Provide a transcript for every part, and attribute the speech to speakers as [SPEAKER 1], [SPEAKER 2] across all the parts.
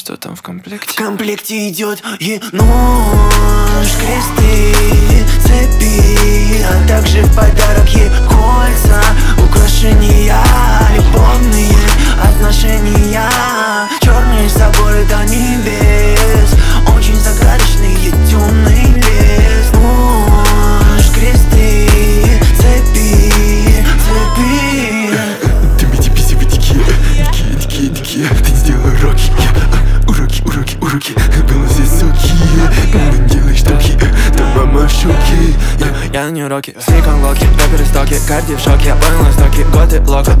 [SPEAKER 1] что там в комплекте?
[SPEAKER 2] В комплекте идет и нож, кресты, цепи А также в подарок ей кольца, украшения Любовные отношения. Черные соборы до небес Очень загадочный темный лес. Нож, кресты, цепи, цепи
[SPEAKER 3] Было здесь суки, не делай штуки Да мама в шоке
[SPEAKER 1] Я на уроки, сникон локи, рэперы стоки Карди в шоке, понял истоки, годы лока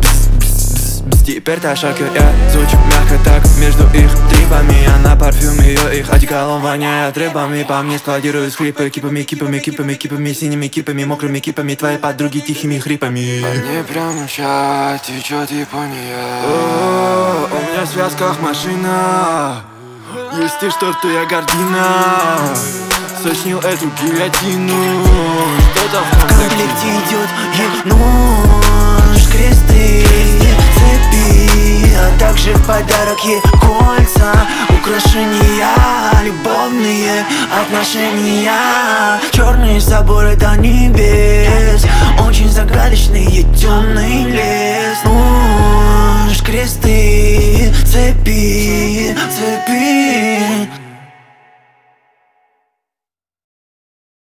[SPEAKER 1] Теперь та шоке. Я звучу мягко так между их трипами Я на парфюм ее их одеколон воняет рыбами. По мне складирую скрипы Кипами, кипами, кипами, кипами Синими кипами, мокрыми кипами. Твои подруги тихими хрипами.
[SPEAKER 3] Мне прям сейчас течет Япония. О, У меня в связках машина Если что, то я гордина Сочнил эту гильотину. Что там в
[SPEAKER 2] комплекте? идет и нож, кресты, цепи А также в подарок ей кольца, украшения Любовные отношения. Черные соборы до небес Очень загадочный темный лес. Нож, кресты, цепи, цепи.